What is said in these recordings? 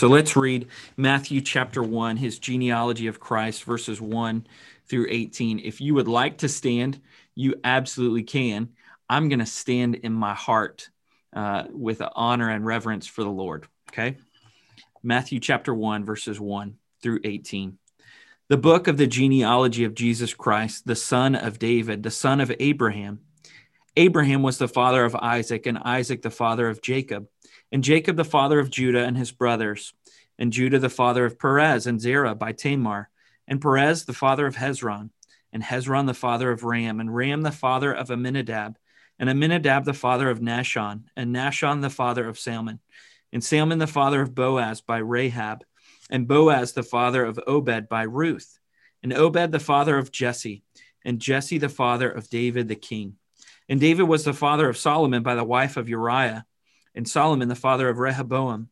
So let's read Matthew chapter 1, his genealogy of Christ, verses 1 through 18. If you would like to stand, you absolutely can. I'm going to stand in my heart uh, with honor and reverence for the Lord. Okay. Matthew chapter 1, verses 1 through 18. The book of the genealogy of Jesus Christ, the son of David, the son of Abraham. Abraham was the father of Isaac, and Isaac the father of Jacob and Jacob the father of Judah and his brothers, and Judah the father of Perez and Zerah by Tamar, and Perez the father of Hezron, and Hezron the father of Ram, and Ram the father of Amminadab, and Amminadab the father of Nahshon, and Nahshon the father of Salmon, and Salmon the father of Boaz by Rahab, and Boaz the father of Obed by Ruth, and Obed the father of Jesse, and Jesse the father of David the king. And David was the father of Solomon by the wife of Uriah and Solomon the father of Rehoboam,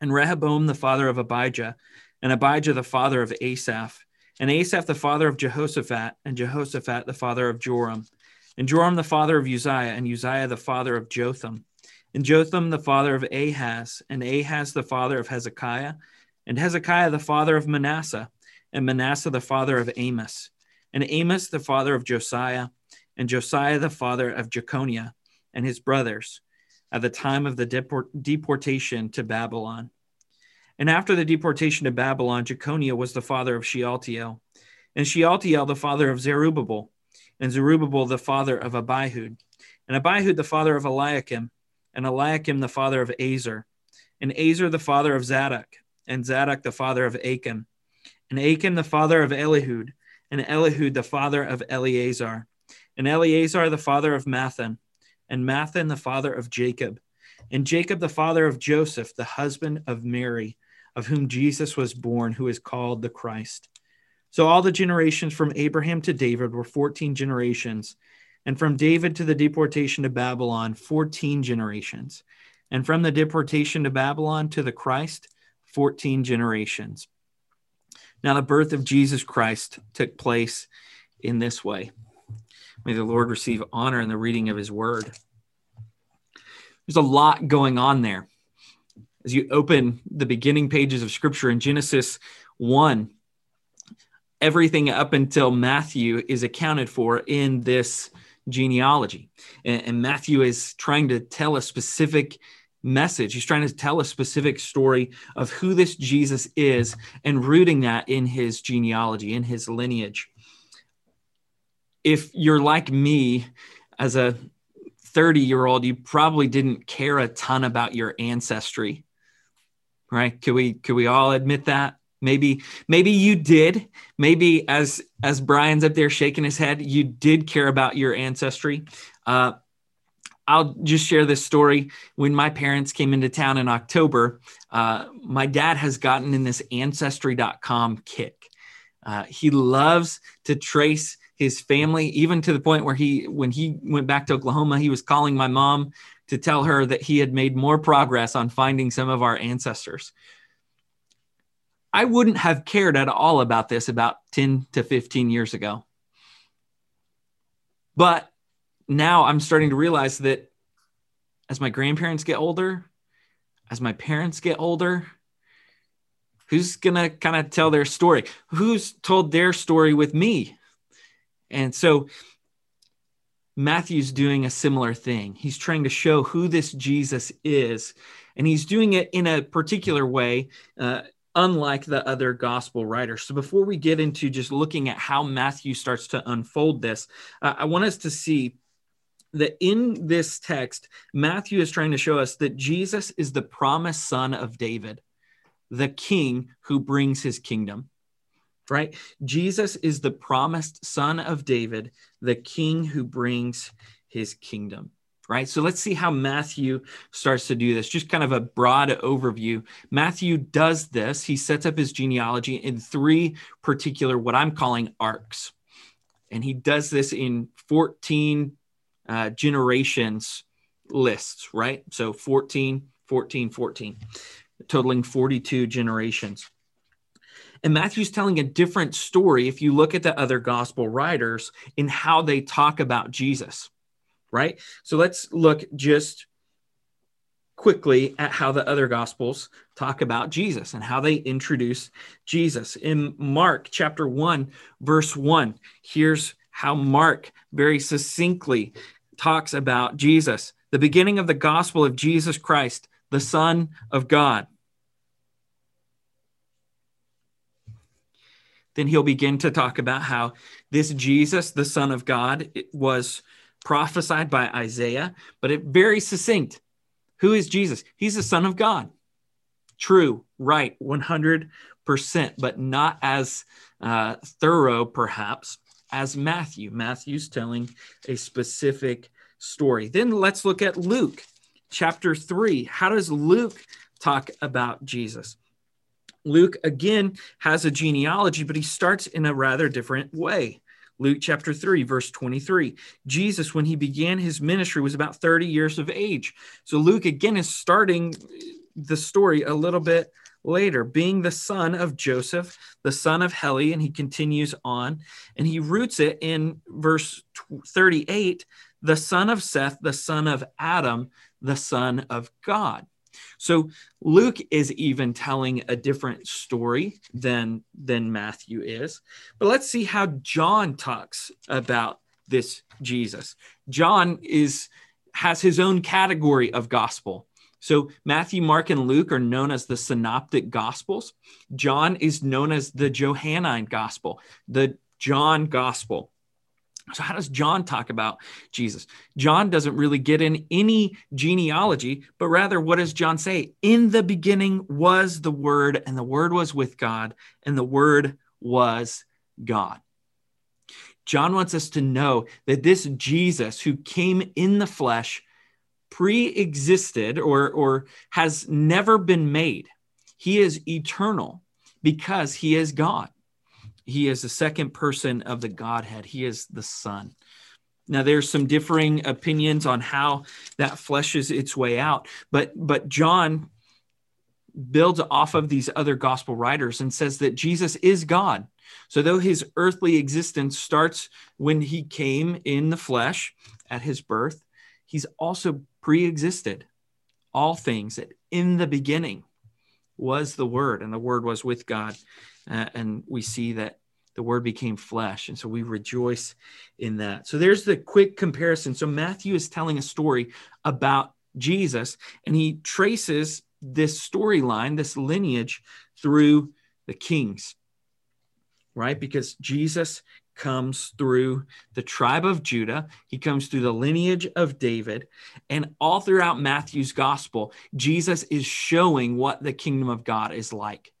and Rehoboam the father of Abijah, and Abijah the father of Asaph, and Asaph the father of Jehoshaphat, and Jehoshaphat the father of Joram, and Joram the father of Uzziah, and Uzziah the father of Jotham, and Jotham the father of Ahaz, and Ahaz the father of Hezekiah, and Hezekiah the father of Manasseh, and Manasseh the father of Amos, and Amos the father of Josiah, and Josiah the father of Jeconiah, and his brothers at the time of the deport- deportation to Babylon. And after the deportation to Babylon, Jeconiah was the father of Shealtiel, and Shealtiel the father of Zerubbabel, and Zerubbabel the father of Abihud, and Abihud the father of Eliakim, and Eliakim the father of Azor, and Azor the father of Zadok, and Zadok the father of Achim, and Achim the father of Elihud, and Elihud the father of Eleazar, and Eleazar the father of Matthan, and Matthan the father of Jacob, and Jacob the father of Joseph, the husband of Mary, of whom Jesus was born, who is called the Christ. So all the generations from Abraham to David were 14 generations, and from David to the deportation to Babylon, 14 generations, and from the deportation to Babylon to the Christ, 14 generations. Now, the birth of Jesus Christ took place in this way. May the Lord receive honor in the reading of his word. There's a lot going on there. As you open the beginning pages of scripture in Genesis 1, everything up until Matthew is accounted for in this genealogy. And, Matthew is trying to tell a specific message. He's trying to tell a specific story of who this Jesus is and rooting that in his genealogy, in his lineage if you're like me as a 30 year old, you probably didn't care a ton about your ancestry, right? Could we could we all admit that? Maybe maybe you did. Maybe as as Brian's up there shaking his head, you did care about your ancestry. Uh, I'll just share this story. When my parents came into town in October, uh, my dad has gotten in this ancestry.com kick. Uh, he loves to trace his family, even to the point where he, when he went back to Oklahoma, he was calling my mom to tell her that he had made more progress on finding some of our ancestors. I wouldn't have cared at all about this about 10 to 15 years ago. But now I'm starting to realize that as my grandparents get older, as my parents get older, who's going to kind of tell their story? Who's told their story with me? And so Matthew's doing a similar thing. He's trying to show who this Jesus is, and he's doing it in a particular way, uh, unlike the other gospel writers. So before we get into just looking at how Matthew starts to unfold this, uh, I want us to see that in this text, Matthew is trying to show us that Jesus is the promised son of David, the king who brings his kingdom right? Jesus is the promised son of David, the king who brings his kingdom, right? So let's see how Matthew starts to do this. Just kind of a broad overview. Matthew does this. He sets up his genealogy in three particular, what I'm calling arcs. And he does this in 14 uh, generations lists, right? So 14, 14, 14, totaling 42 generations. And Matthew's telling a different story if you look at the other gospel writers in how they talk about Jesus, right? So let's look just quickly at how the other gospels talk about Jesus and how they introduce Jesus. In Mark chapter 1, verse 1, here's how Mark very succinctly talks about Jesus, the beginning of the gospel of Jesus Christ, the Son of God. Then he'll begin to talk about how this Jesus, the Son of God, was prophesied by Isaiah, but it very succinct. Who is Jesus? He's the Son of God. True, right, 100%, but not as uh, thorough, perhaps, as Matthew. Matthew's telling a specific story. Then let's look at Luke chapter 3. How does Luke talk about Jesus? Luke again has a genealogy, but he starts in a rather different way. Luke chapter 3, verse 23. Jesus, when he began his ministry, was about 30 years of age. So Luke again is starting the story a little bit later, being the son of Joseph, the son of Heli, and he continues on and he roots it in verse 38 the son of Seth, the son of Adam, the son of God. So Luke is even telling a different story than than Matthew is. But let's see how John talks about this Jesus. John is has his own category of gospel. So Matthew, Mark, and Luke are known as the synoptic gospels. John is known as the Johannine gospel, the John gospel. So, how does John talk about Jesus? John doesn't really get in any genealogy, but rather, what does John say? In the beginning was the Word, and the Word was with God, and the Word was God. John wants us to know that this Jesus who came in the flesh pre existed or, or has never been made. He is eternal because he is God. He is the second person of the Godhead. He is the Son. Now there's some differing opinions on how that fleshes its way out, but but John builds off of these other gospel writers and says that Jesus is God. So though his earthly existence starts when he came in the flesh at his birth, he's also pre-existed all things that in the beginning was the word and the word was with God. Uh, and we see that the word became flesh. And so we rejoice in that. So there's the quick comparison. So Matthew is telling a story about Jesus, and he traces this storyline, this lineage through the kings, right? Because Jesus comes through the tribe of Judah, he comes through the lineage of David, and all throughout Matthew's gospel, Jesus is showing what the kingdom of God is like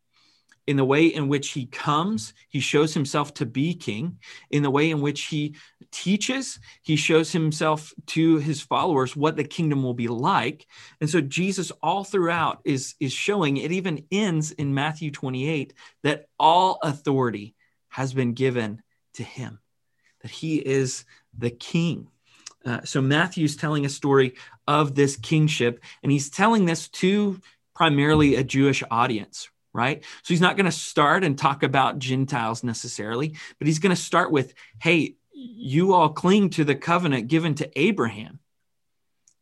in the way in which he comes, he shows himself to be king. In the way in which he teaches, he shows himself to his followers what the kingdom will be like. And so Jesus all throughout is, is showing, it even ends in Matthew 28, that all authority has been given to him, that he is the king. Uh, so Matthew's telling a story of this kingship, and he's telling this to primarily a Jewish audience, right? So he's not going to start and talk about Gentiles necessarily, but he's going to start with, hey, you all cling to the covenant given to Abraham.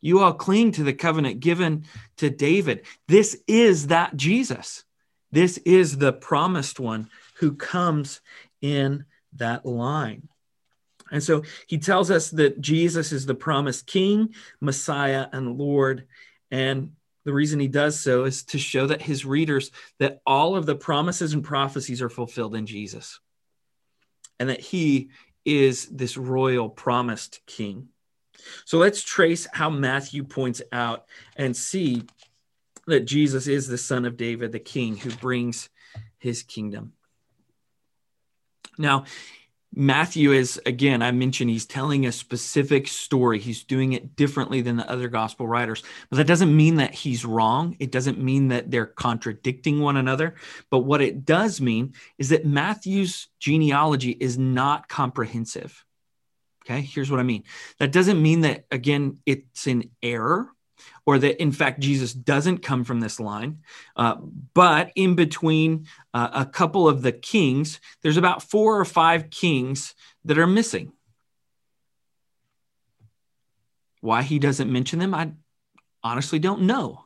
You all cling to the covenant given to David. This is that Jesus. This is the promised one who comes in that line. And so he tells us that Jesus is the promised king, Messiah, and Lord. And the reason he does so is to show that his readers that all of the promises and prophecies are fulfilled in Jesus and that he is this royal promised king. So let's trace how Matthew points out and see that Jesus is the son of David, the king who brings his kingdom. Now, Matthew is, again, I mentioned he's telling a specific story. He's doing it differently than the other gospel writers. But that doesn't mean that he's wrong. It doesn't mean that they're contradicting one another. But what it does mean is that Matthew's genealogy is not comprehensive. Okay, here's what I mean. That doesn't mean that, again, it's an error or that in fact Jesus doesn't come from this line. Uh, but in between uh, a couple of the kings, there's about four or five kings that are missing. Why he doesn't mention them, I honestly don't know.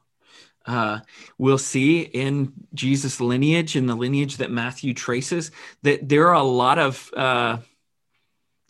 Uh, we'll see in Jesus' lineage, in the lineage that Matthew traces, that there are a lot of, uh,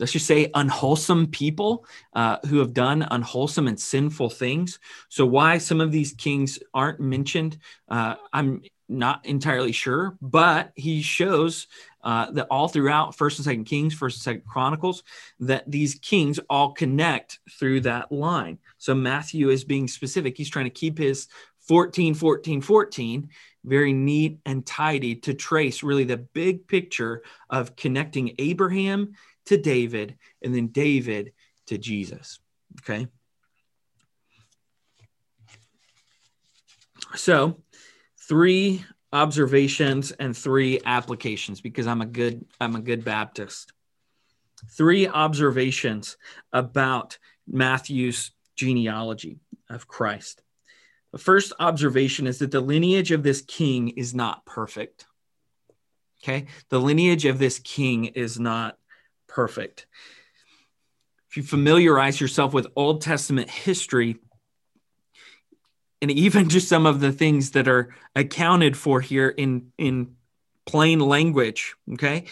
let's just say, unwholesome people uh, who have done unwholesome and sinful things. So, why some of these kings aren't mentioned, uh, I'm not entirely sure, but he shows uh, that all throughout First and Second Kings, First and Second Chronicles, that these kings all connect through that line. So Matthew is being specific. He's trying to keep his 14, 14, 14 very neat and tidy to trace really the big picture of connecting Abraham to David and then David to Jesus. Okay. So, three observations and three applications because I'm a good I'm a good Baptist. Three observations about Matthew's genealogy of Christ. The first observation is that the lineage of this king is not perfect. Okay? The lineage of this king is not perfect. If you familiarize yourself with Old Testament history, and even just some of the things that are accounted for here in in plain language okay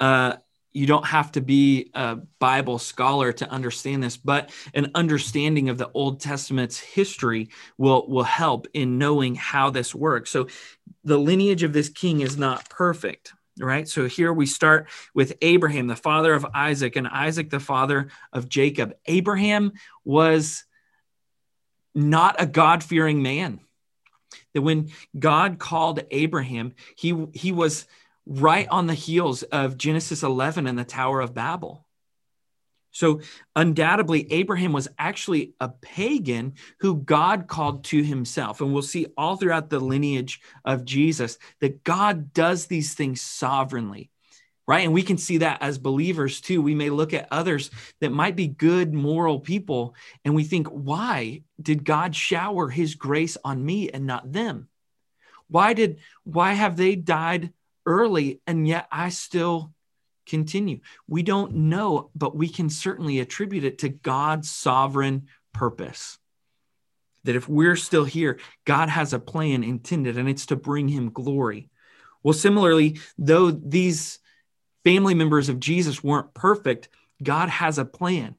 uh, you don't have to be a bible scholar to understand this but an understanding of the old testament's history will will help in knowing how this works so the lineage of this king is not perfect right so here we start with abraham the father of isaac and isaac the father of jacob abraham was not a God fearing man. That when God called Abraham, he, he was right on the heels of Genesis 11 and the Tower of Babel. So, undoubtedly, Abraham was actually a pagan who God called to himself. And we'll see all throughout the lineage of Jesus that God does these things sovereignly right? And we can see that as believers too. We may look at others that might be good, moral people, and we think, why did God shower his grace on me and not them? Why did why have they died early and yet I still continue? We don't know, but we can certainly attribute it to God's sovereign purpose. That if we're still here, God has a plan intended and it's to bring him glory. Well, similarly, though these family members of Jesus weren't perfect, God has a plan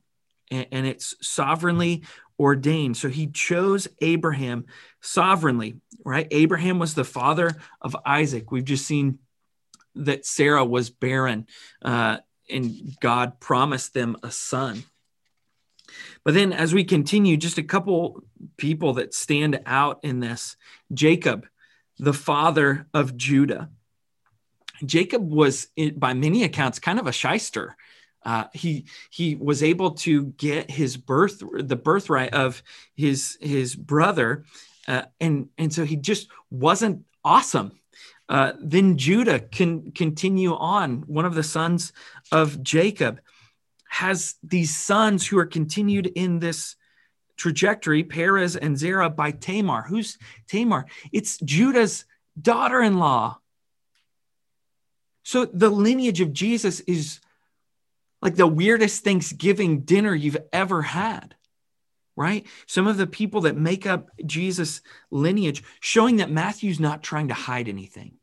and, it's sovereignly ordained. So he chose Abraham sovereignly, right? Abraham was the father of Isaac. We've just seen that Sarah was barren uh, and God promised them a son. But then, as we continue, just a couple people that stand out in this Jacob, the father of Judah. Jacob was, by many accounts, kind of a shyster. Uh, he he was able to get his birth the birthright of his his brother, uh, and and so he just wasn't awesome. Uh, then Judah can continue on. One of the sons of Jacob has these sons who are continued in this trajectory, Perez and Zerah by Tamar. Who's Tamar? It's Judah's daughter-in-law. So the lineage of Jesus is like the weirdest Thanksgiving dinner you've ever had, right? Some of the people that make up Jesus' lineage, showing that Matthew's not trying to hide anything.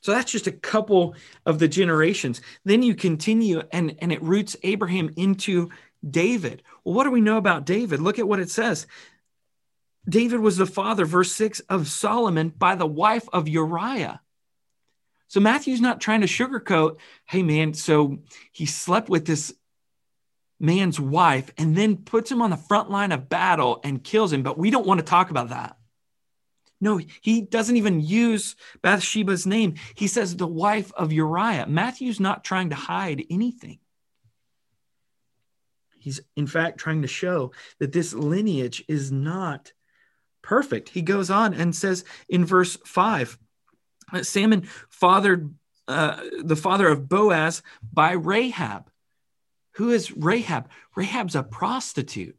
So that's just a couple of the generations. Then you continue and, and it roots Abraham into David. Well, what do we know about David? Look at what it says. David was the father, verse 6, of Solomon by the wife of Uriah. So Matthew's not trying to sugarcoat, hey man, so he slept with this man's wife and then puts him on the front line of battle and kills him, but we don't want to talk about that. No, he doesn't even use Bathsheba's name. He says the wife of Uriah. Matthew's not trying to hide anything. He's, in fact, trying to show that this lineage is not perfect. He goes on and says in verse 5 that Salmon fathered uh, the father of Boaz by Rahab. Who is Rahab? Rahab's a prostitute.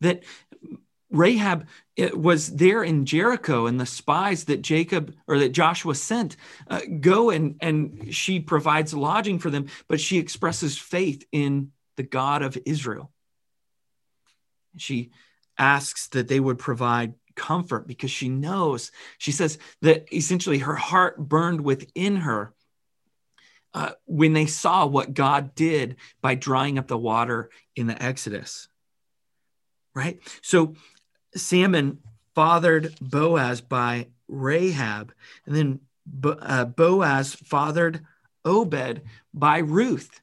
That Rahab was there in Jericho, and the spies that Jacob or that Joshua sent uh, go and and she provides lodging for them, but she expresses faith in the God of Israel. She asks that they would provide comfort because she knows, she says that essentially her heart burned within her uh, when they saw what God did by drying up the water in the Exodus. Right? So Salmon fathered Boaz by Rahab, and then uh, Boaz fathered Obed by Ruth.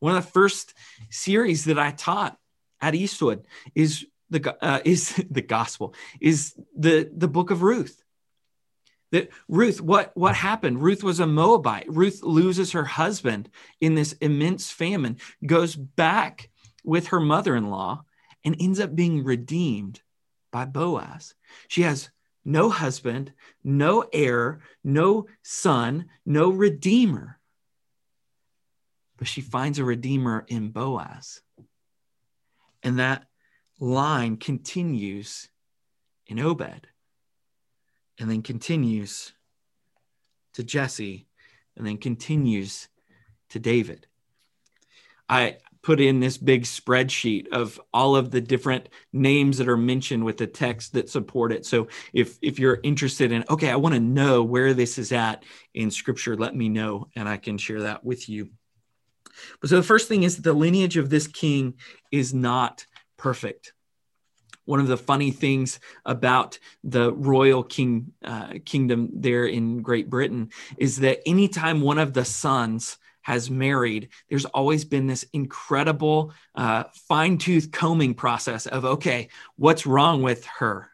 One of the first series that I taught at Eastwood is the uh, is the gospel is the the book of Ruth. That Ruth, what what happened? Ruth was a Moabite. Ruth loses her husband in this immense famine, goes back with her mother-in-law, and ends up being redeemed by Boaz. She has no husband, no heir, no son, no redeemer. But she finds a redeemer in Boaz. And that line continues in Obed and then continues to Jesse and then continues to David. I put in this big spreadsheet of all of the different names that are mentioned with the text that support it. So if if you're interested in okay, I want to know where this is at in scripture, let me know and I can share that with you. But so the first thing is the lineage of this king is not perfect. One of the funny things about the royal king uh, kingdom there in Great Britain is that anytime one of the sons has married, there's always been this incredible uh, fine tooth combing process of, okay, what's wrong with her,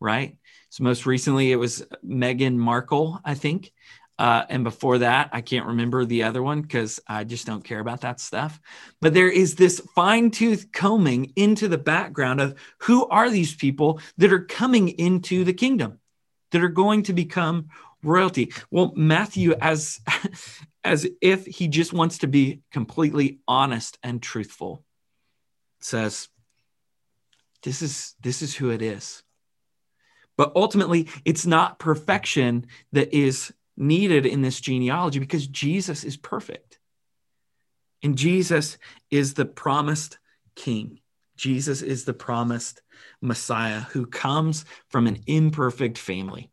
right? So most recently it was Meghan Markle, I think. Uh, and before that, I can't remember the other one because I just don't care about that stuff. But there is this fine tooth combing into the background of who are these people that are coming into the kingdom, that are going to become royalty. Well, Matthew, as as if he just wants to be completely honest and truthful, says, "This is this is who it is." But ultimately, it's not perfection that is needed in this genealogy because Jesus is perfect. And Jesus is the promised king. Jesus is the promised Messiah who comes from an imperfect family.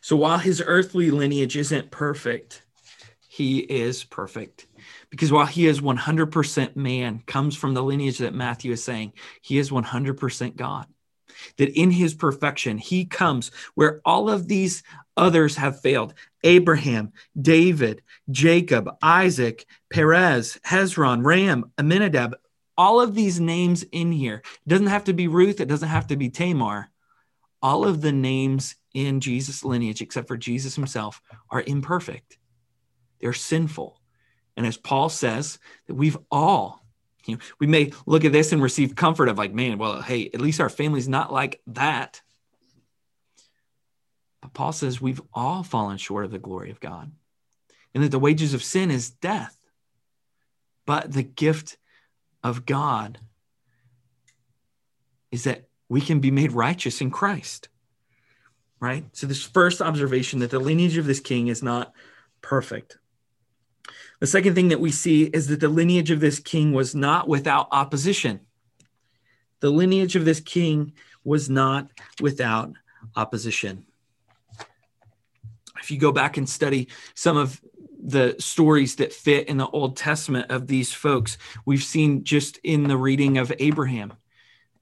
So while his earthly lineage isn't perfect, he is perfect. Because while he is 100% man, comes from the lineage that Matthew is saying, he is 100% God that in his perfection, he comes where all of these others have failed Abraham, David, Jacob, Isaac, Perez, Hezron, Ram, Amminadab, all of these names in here. It doesn't have to be Ruth, it doesn't have to be Tamar. All of the names in Jesus' lineage, except for Jesus himself, are imperfect. They're sinful. And as Paul says, that we've all you know, we may look at this and receive comfort of like, man, well, hey, at least our family's not like that. But Paul says we've all fallen short of the glory of God, and that the wages of sin is death. But the gift of God is that we can be made righteous in Christ. Right? So, this first observation that the lineage of this king is not perfect. The second thing that we see is that the lineage of this king was not without opposition. The lineage of this king was not without opposition. If you go back and study some of the stories that fit in the Old Testament of these folks, we've seen just in the reading of Abraham.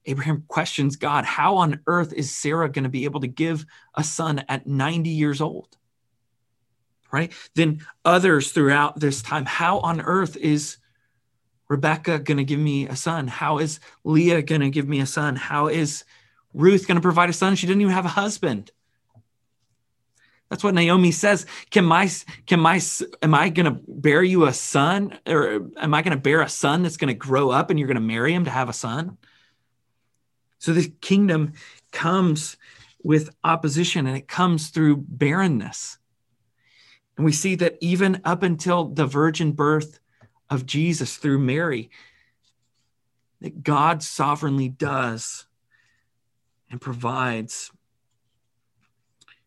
Abraham questions God, how on earth is Sarah going to be able to give a son at 90 years old? right? Then others throughout this time, how on earth is Rebecca going to give me a son? How is Leah going to give me a son? How is Ruth going to provide a son? She didn't even have a husband. That's what Naomi says. Can my can my am I going to bear you a son or am I going to bear a son that's going to grow up and you're going to marry him to have a son? So the kingdom comes with opposition and it comes through barrenness. And we see that even up until the virgin birth of Jesus through Mary, that God sovereignly does and provides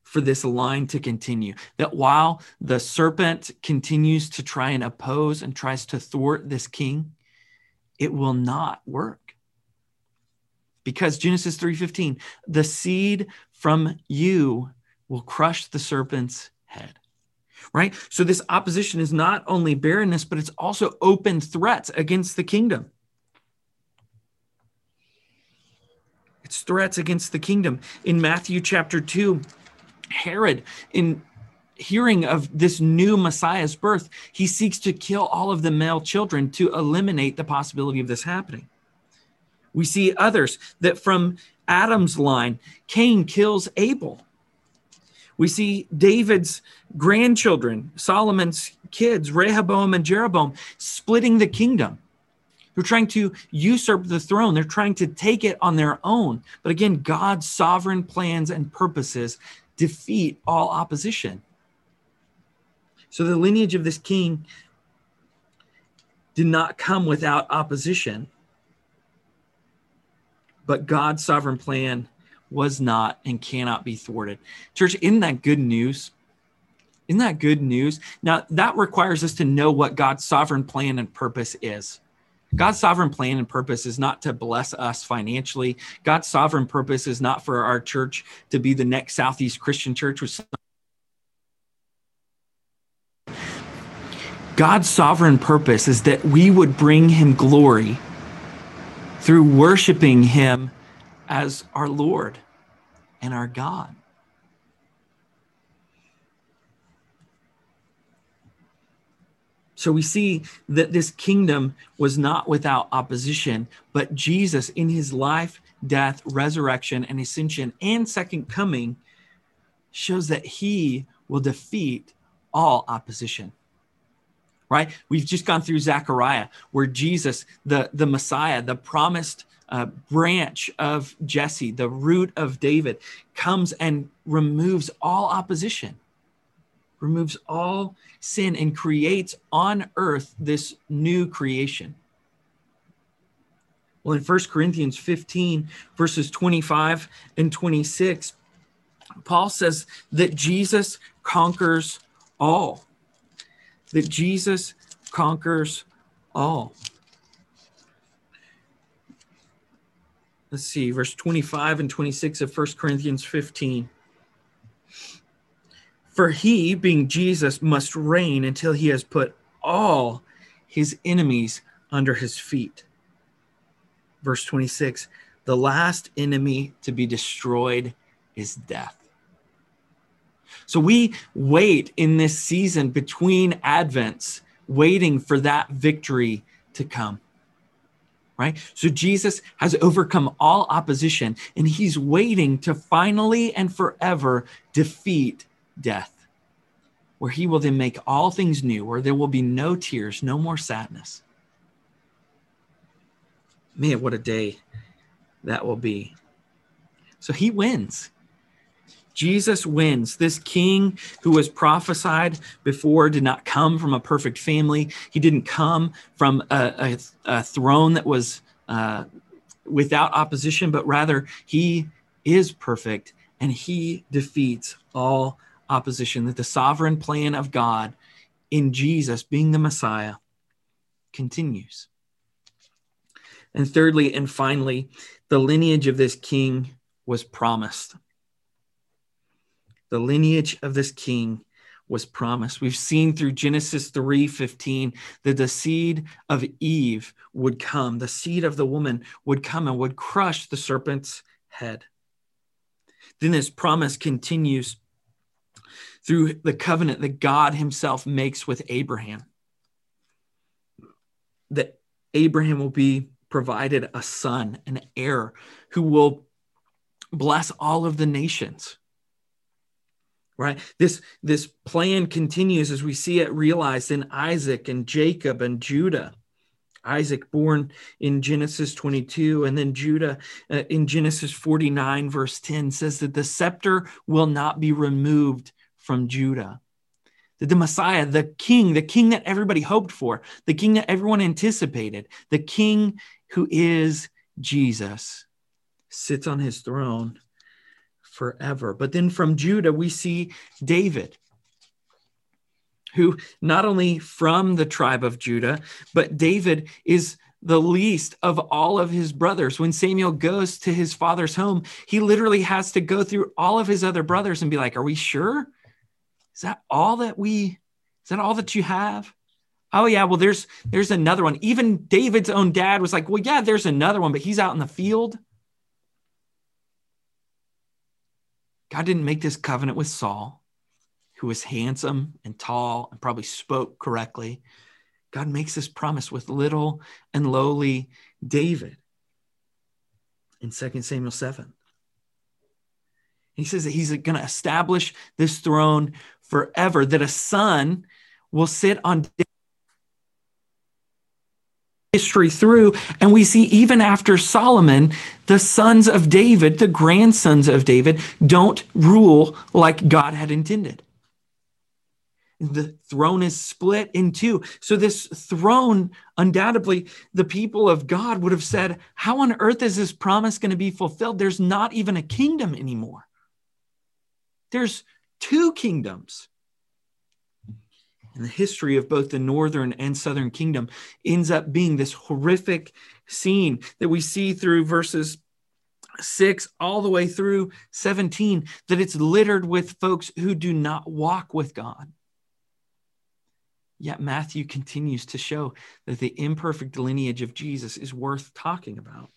for this line to continue. That while the serpent continues to try and oppose and tries to thwart this king, it will not work. Because Genesis 3:15, the seed from you will crush the serpent's head. Right? So this opposition is not only barrenness, but it's also open threats against the kingdom. It's threats against the kingdom. In Matthew chapter 2, Herod, in hearing of this new Messiah's birth, he seeks to kill all of the male children to eliminate the possibility of this happening. We see others that from Adam's line, Cain kills Abel. We see David's grandchildren, Solomon's kids, Rehoboam and Jeroboam, splitting the kingdom. They're trying to usurp the throne. They're trying to take it on their own. But again, God's sovereign plans and purposes defeat all opposition. So the lineage of this king did not come without opposition, but God's sovereign plan was not and cannot be thwarted. Church, isn't that good news? Isn't that good news? Now, that requires us to know what God's sovereign plan and purpose is. God's sovereign plan and purpose is not to bless us financially. God's sovereign purpose is not for our church to be the next Southeast Christian church with God's sovereign purpose is that we would bring him glory through worshiping him as our Lord and our God. So we see that this kingdom was not without opposition, but Jesus, in his life, death, resurrection, and ascension and second coming, shows that he will defeat all opposition. Right? We've just gone through Zechariah, where Jesus, the, the Messiah, the promised uh, branch of Jesse, the root of David, comes and removes all opposition removes all sin and creates on earth this new creation. Well, in 1 Corinthians 15, verses 25 and 26, Paul says that Jesus conquers all. That Jesus conquers all. Let's see, verse 25 and 26 of 1 Corinthians 15. For he, being Jesus, must reign until he has put all his enemies under his feet. Verse 26 The last enemy to be destroyed is death. So we wait in this season between Advents, waiting for that victory to come. Right? So Jesus has overcome all opposition and he's waiting to finally and forever defeat death, where he will then make all things new, where there will be no tears, no more sadness. Man, what a day that will be. So he wins. Jesus wins. This king who was prophesied before did not come from a perfect family. He didn't come from a, a, a throne that was uh, without opposition, but rather he is perfect and he defeats all opposition, that the sovereign plan of God in Jesus being the Messiah continues. And thirdly and finally, the lineage of this king was promised. The lineage of this king was promised. We've seen through Genesis 3:15 that the seed of Eve would come, the seed of the woman would come and would crush the serpent's head. Then this promise continues through the covenant that God himself makes with Abraham. That Abraham will be provided a son, an heir who will bless all of the nations. Right? This, this plan continues as we see it realized in Isaac and Jacob and Judah. Isaac born in Genesis 22, and then Judah uh, in Genesis 49, verse 10 says that the scepter will not be removed from Judah. That the Messiah, the king, the king that everybody hoped for, the king that everyone anticipated, the king who is Jesus, sits on his throne forever. But then from Judah, we see David, who not only from the tribe of Judah, but David is the least of all of his brothers. When Samuel goes to his father's home, he literally has to go through all of his other brothers and be like, Are we sure? Is that all that we, is that all that you have? Oh yeah, well there's there's another one. Even David's own dad was like, "Well, yeah, there's another one, but he's out in the field." God didn't make this covenant with Saul, who was handsome and tall and probably spoke correctly. God makes this promise with little and lowly David in 2 Samuel 7. He says that he's going to establish this throne forever, that a son will sit on history through. And we see even after Solomon, the sons of David, the grandsons of David, don't rule like God had intended. The throne is split in two. So, this throne, undoubtedly, the people of God would have said, How on earth is this promise going to be fulfilled? There's not even a kingdom anymore. There's two kingdoms and the history of both the northern and southern kingdom ends up being this horrific scene that we see through verses 6 all the way through 17 that it's littered with folks who do not walk with God. Yet Matthew continues to show that the imperfect lineage of Jesus is worth talking about.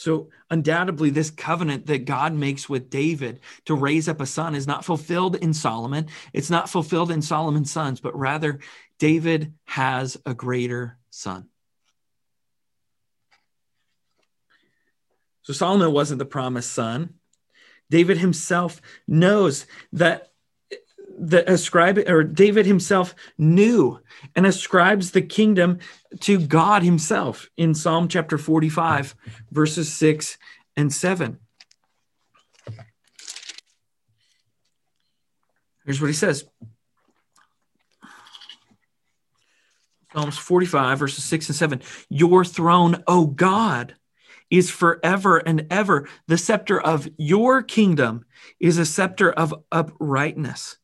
So, undoubtedly, this covenant that God makes with David to raise up a son is not fulfilled in Solomon. It's not fulfilled in Solomon's sons, but rather, David has a greater son. So, Solomon wasn't the promised son. David himself knows that the ascribe or David himself knew and ascribes the kingdom to God himself in Psalm chapter 45 verses 6 and 7. Here's what he says. Psalms 45 verses 6 and 7. Your throne, O God, is forever and ever. The scepter of your kingdom is a scepter of uprightness.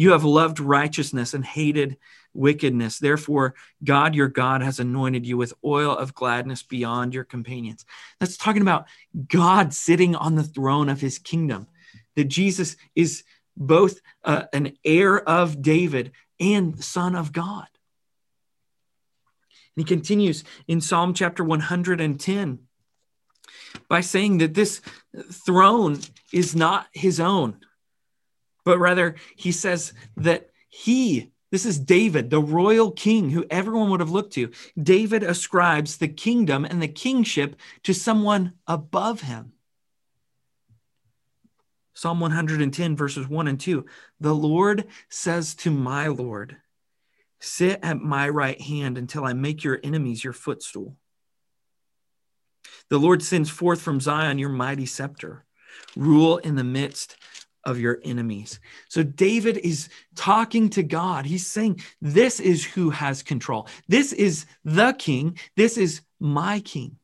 You have loved righteousness and hated wickedness. Therefore, God, your God, has anointed you with oil of gladness beyond your companions. That's talking about God sitting on the throne of his kingdom, that Jesus is both uh, an heir of David and son of God. And he continues in Psalm chapter 110 by saying that this throne is not his own but rather he says that he, this is David, the royal king who everyone would have looked to. David ascribes the kingdom and the kingship to someone above him. Psalm 110, verses 1 and 2. The Lord says to my Lord, Sit at my right hand until I make your enemies your footstool. The Lord sends forth from Zion your mighty scepter. Rule in the midst of your enemies. So David is talking to God. He's saying, This is who has control. This is the king. This is my king.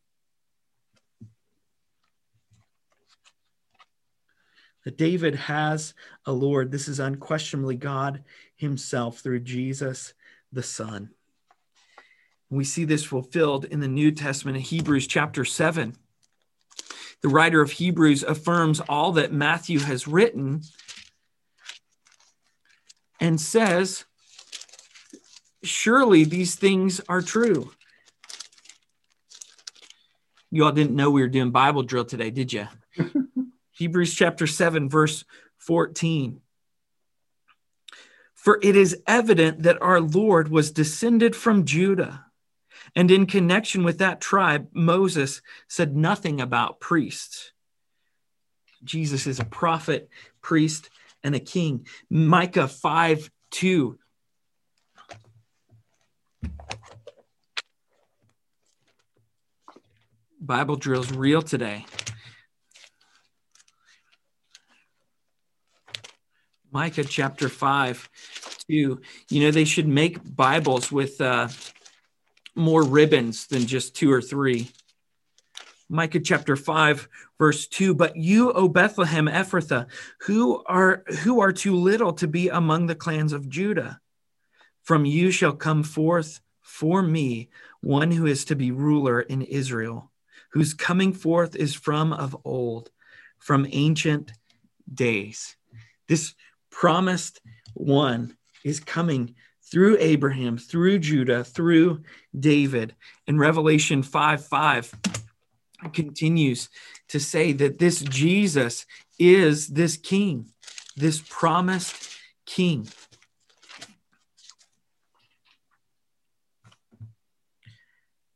That David has a Lord. This is unquestionably God Himself through Jesus the Son. We see this fulfilled in the New Testament in Hebrews chapter 7 the writer of Hebrews affirms all that Matthew has written and says, Surely these things are true. You all didn't know we were doing Bible drill today, did you? Hebrews chapter 7, verse 14. For it is evident that our Lord was descended from Judah and in connection with that tribe, Moses said nothing about priests. Jesus is a prophet, priest, and a king. Micah 5 2. Bible drills real today. Micah chapter 5 2. You know, they should make Bibles with uh, more ribbons than just two or three. Micah chapter 5 verse 2 but you O Bethlehem Ephrathah who are who are too little to be among the clans of Judah from you shall come forth for me one who is to be ruler in Israel whose coming forth is from of old from ancient days this promised one is coming through Abraham, through Judah, through David. In Revelation 5 5, continues to say that this Jesus is this king, this promised king.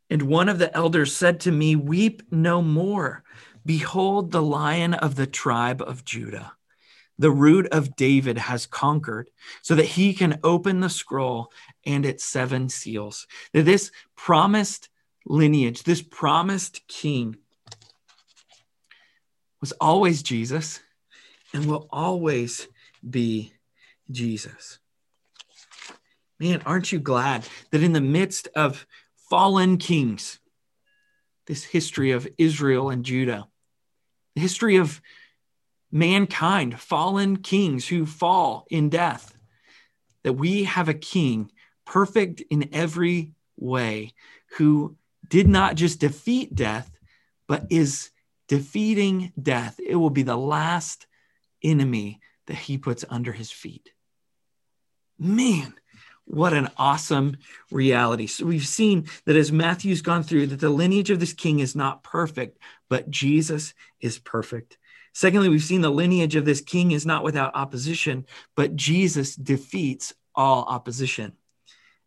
And one of the elders said to me, Weep no more. Behold, the lion of the tribe of Judah the root of David has conquered so that he can open the scroll and its seven seals. That this promised lineage, this promised king was always Jesus and will always be Jesus. Man, aren't you glad that in the midst of fallen kings, this history of Israel and Judah, the history of mankind, fallen kings who fall in death, that we have a king perfect in every way who did not just defeat death, but is defeating death. It will be the last enemy that he puts under his feet. Man, what an awesome reality. So we've seen that as Matthew's gone through that the lineage of this king is not perfect, but Jesus is perfect. Secondly, we've seen the lineage of this king is not without opposition, but Jesus defeats all opposition.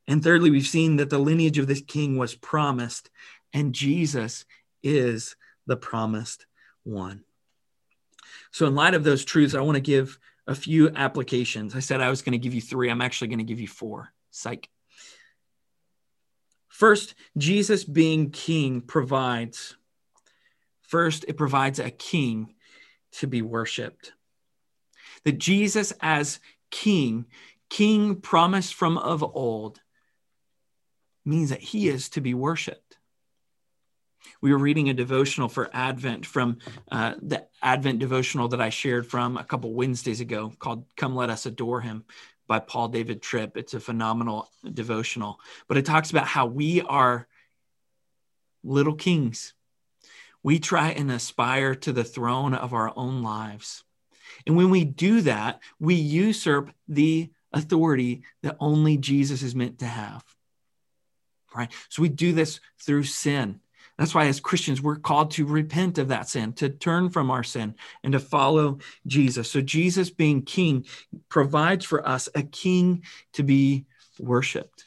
And thirdly, we've seen that the lineage of this king was promised, and Jesus is the promised one. So, in light of those truths, I want to give a few applications. I said I was going to give you three. I'm actually going to give you four. Psych. First, Jesus being king provides. First, it provides a king to be worshiped. That Jesus, as King, King promised from of old, means that he is to be worshiped. We were reading a devotional for Advent from uh, the Advent devotional that I shared from a couple Wednesdays ago called Come Let Us Adore Him by Paul David Tripp. It's a phenomenal devotional, but it talks about how we are little kings we try and aspire to the throne of our own lives. And when we do that, we usurp the authority that only Jesus is meant to have. Right? So we do this through sin. That's why, as Christians, we're called to repent of that sin, to turn from our sin, and to follow Jesus. So, Jesus, being king, provides for us a king to be worshiped.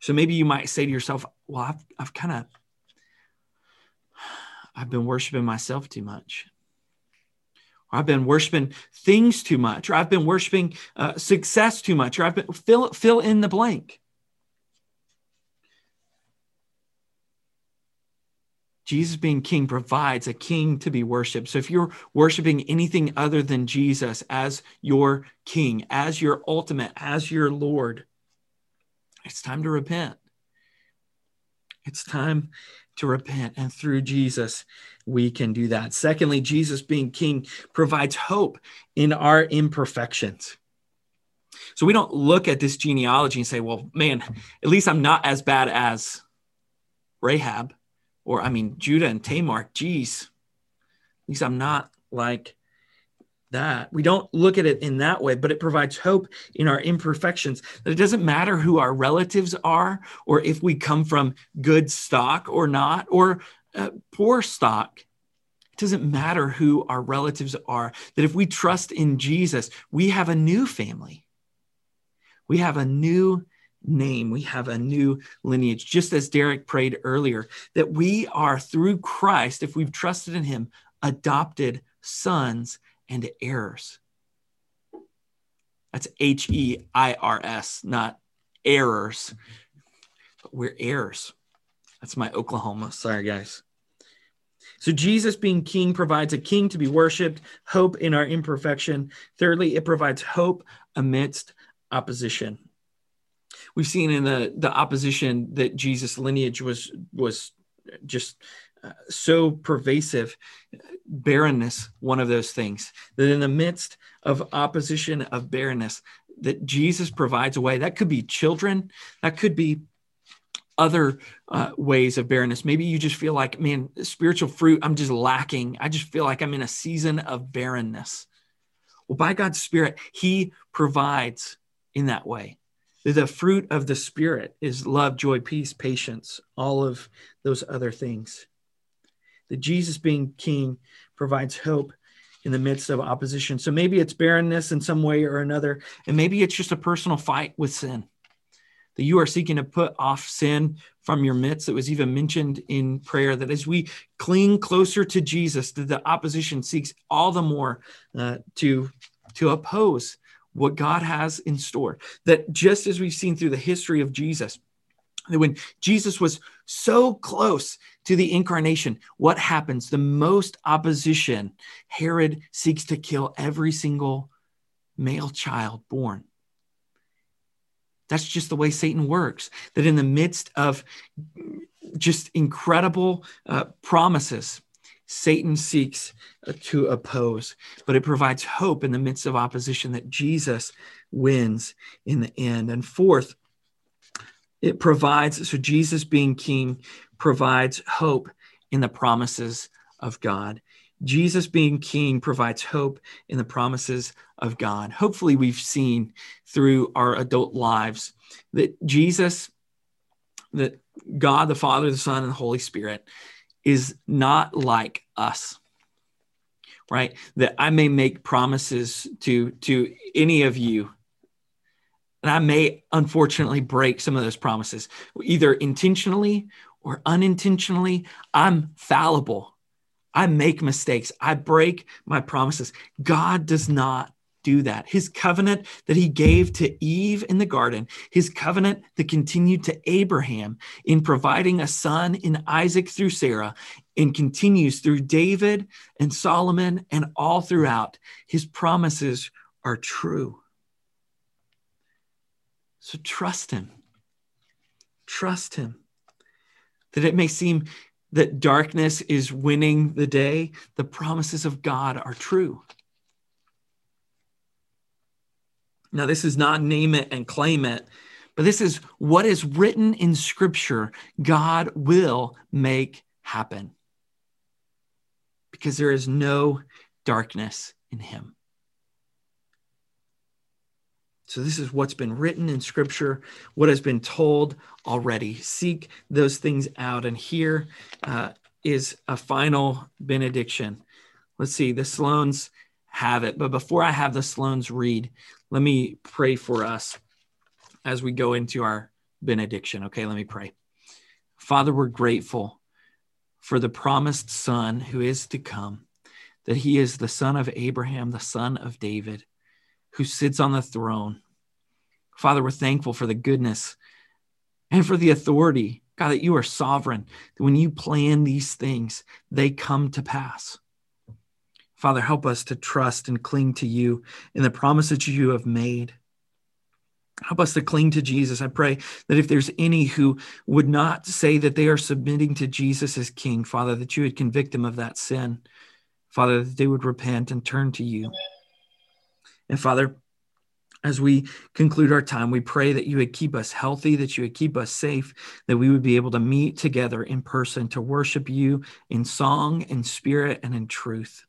So, maybe you might say to yourself, Well, I've, I've kind of I've been worshiping myself too much. Or I've been worshiping things too much, or I've been worshiping uh, success too much, or I've been fill fill in the blank. Jesus being king provides a king to be worshiped. So if you're worshiping anything other than Jesus as your king, as your ultimate, as your Lord, it's time to repent. It's time to repent. And through Jesus, we can do that. Secondly, Jesus being king provides hope in our imperfections. So we don't look at this genealogy and say, well, man, at least I'm not as bad as Rahab, or I mean, Judah and Tamar. Geez, at least I'm not like that. We don't look at it in that way, but it provides hope in our imperfections. That it doesn't matter who our relatives are, or if we come from good stock or not, or uh, poor stock. It doesn't matter who our relatives are. That if we trust in Jesus, we have a new family. We have a new name. We have a new lineage. Just as Derek prayed earlier, that we are through Christ, if we've trusted in him, adopted sons and heirs. That's H E I R S, not errors. But we're heirs. That's my Oklahoma. Sorry, guys. So, Jesus being king provides a king to be worshiped, hope in our imperfection. Thirdly, it provides hope amidst opposition. We've seen in the, the opposition that Jesus' lineage was, was just so pervasive. Barrenness, one of those things, that in the midst of opposition of barrenness, that Jesus provides a way. That could be children, that could be other uh, ways of barrenness. Maybe you just feel like, man, spiritual fruit, I'm just lacking. I just feel like I'm in a season of barrenness. Well, by God's Spirit, He provides in that way. The fruit of the Spirit is love, joy, peace, patience, all of those other things. The Jesus being King provides hope in the midst of opposition. So maybe it's barrenness in some way or another, and maybe it's just a personal fight with sin that you are seeking to put off sin from your midst. It was even mentioned in prayer that as we cling closer to Jesus, that the opposition seeks all the more uh, to, to oppose what God has in store. That just as we've seen through the history of Jesus, that when Jesus was so close to the incarnation, what happens? The most opposition, Herod seeks to kill every single male child born. That's just the way Satan works. That in the midst of just incredible uh, promises, Satan seeks uh, to oppose, but it provides hope in the midst of opposition that Jesus wins in the end. And fourth, it provides, so Jesus being king provides hope in the promises of God. Jesus being king provides hope in the promises of God. Hopefully, we've seen through our adult lives that Jesus, that God, the Father, the Son, and the Holy Spirit is not like us. Right? That I may make promises to to any of you and I may unfortunately break some of those promises, either intentionally or unintentionally. I'm fallible. I make mistakes. I break my promises. God does not do that. His covenant that he gave to Eve in the garden, his covenant that continued to Abraham in providing a son in Isaac through Sarah, and continues through David and Solomon and all throughout, his promises are true. So trust him. Trust him. That it may seem that darkness is winning the day, the promises of God are true. Now, this is not name it and claim it, but this is what is written in Scripture God will make happen because there is no darkness in Him. So, this is what's been written in Scripture, what has been told already. Seek those things out. And here uh, is a final benediction. Let's see, the Sloans have it. But before I have the Sloans read, let me pray for us as we go into our benediction. Okay, let me pray. Father, we're grateful for the promised Son who is to come, that he is the Son of Abraham, the Son of David who sits on the throne. Father, we're thankful for the goodness and for the authority, God, that you are sovereign, that when you plan these things, they come to pass. Father, help us to trust and cling to you in the promises you have made. Help us to cling to Jesus. I pray that if there's any who would not say that they are submitting to Jesus as King, Father, that you would convict them of that sin. Father, that they would repent and turn to you. And Father, as we conclude our time, we pray that you would keep us healthy, that you would keep us safe, that we would be able to meet together in person to worship you in song, in spirit, and in truth.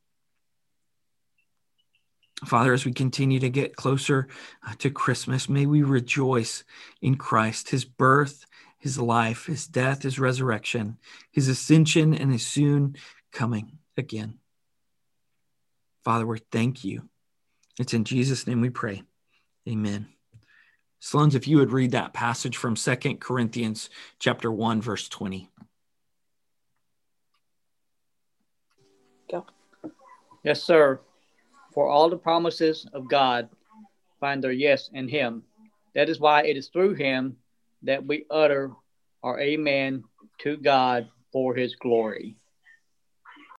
Father, as we continue to get closer uh, to Christmas, may we rejoice in Christ, his birth, his life, his death, his resurrection, his ascension, and his soon coming again. Father, we thank you it's in Jesus' name we pray. Amen. Sloans, if you would read that passage from Second Corinthians chapter 1, verse 20. Go. Yes, sir. For all the promises of God find their yes in him. That is why it is through him that we utter our amen to God for his glory.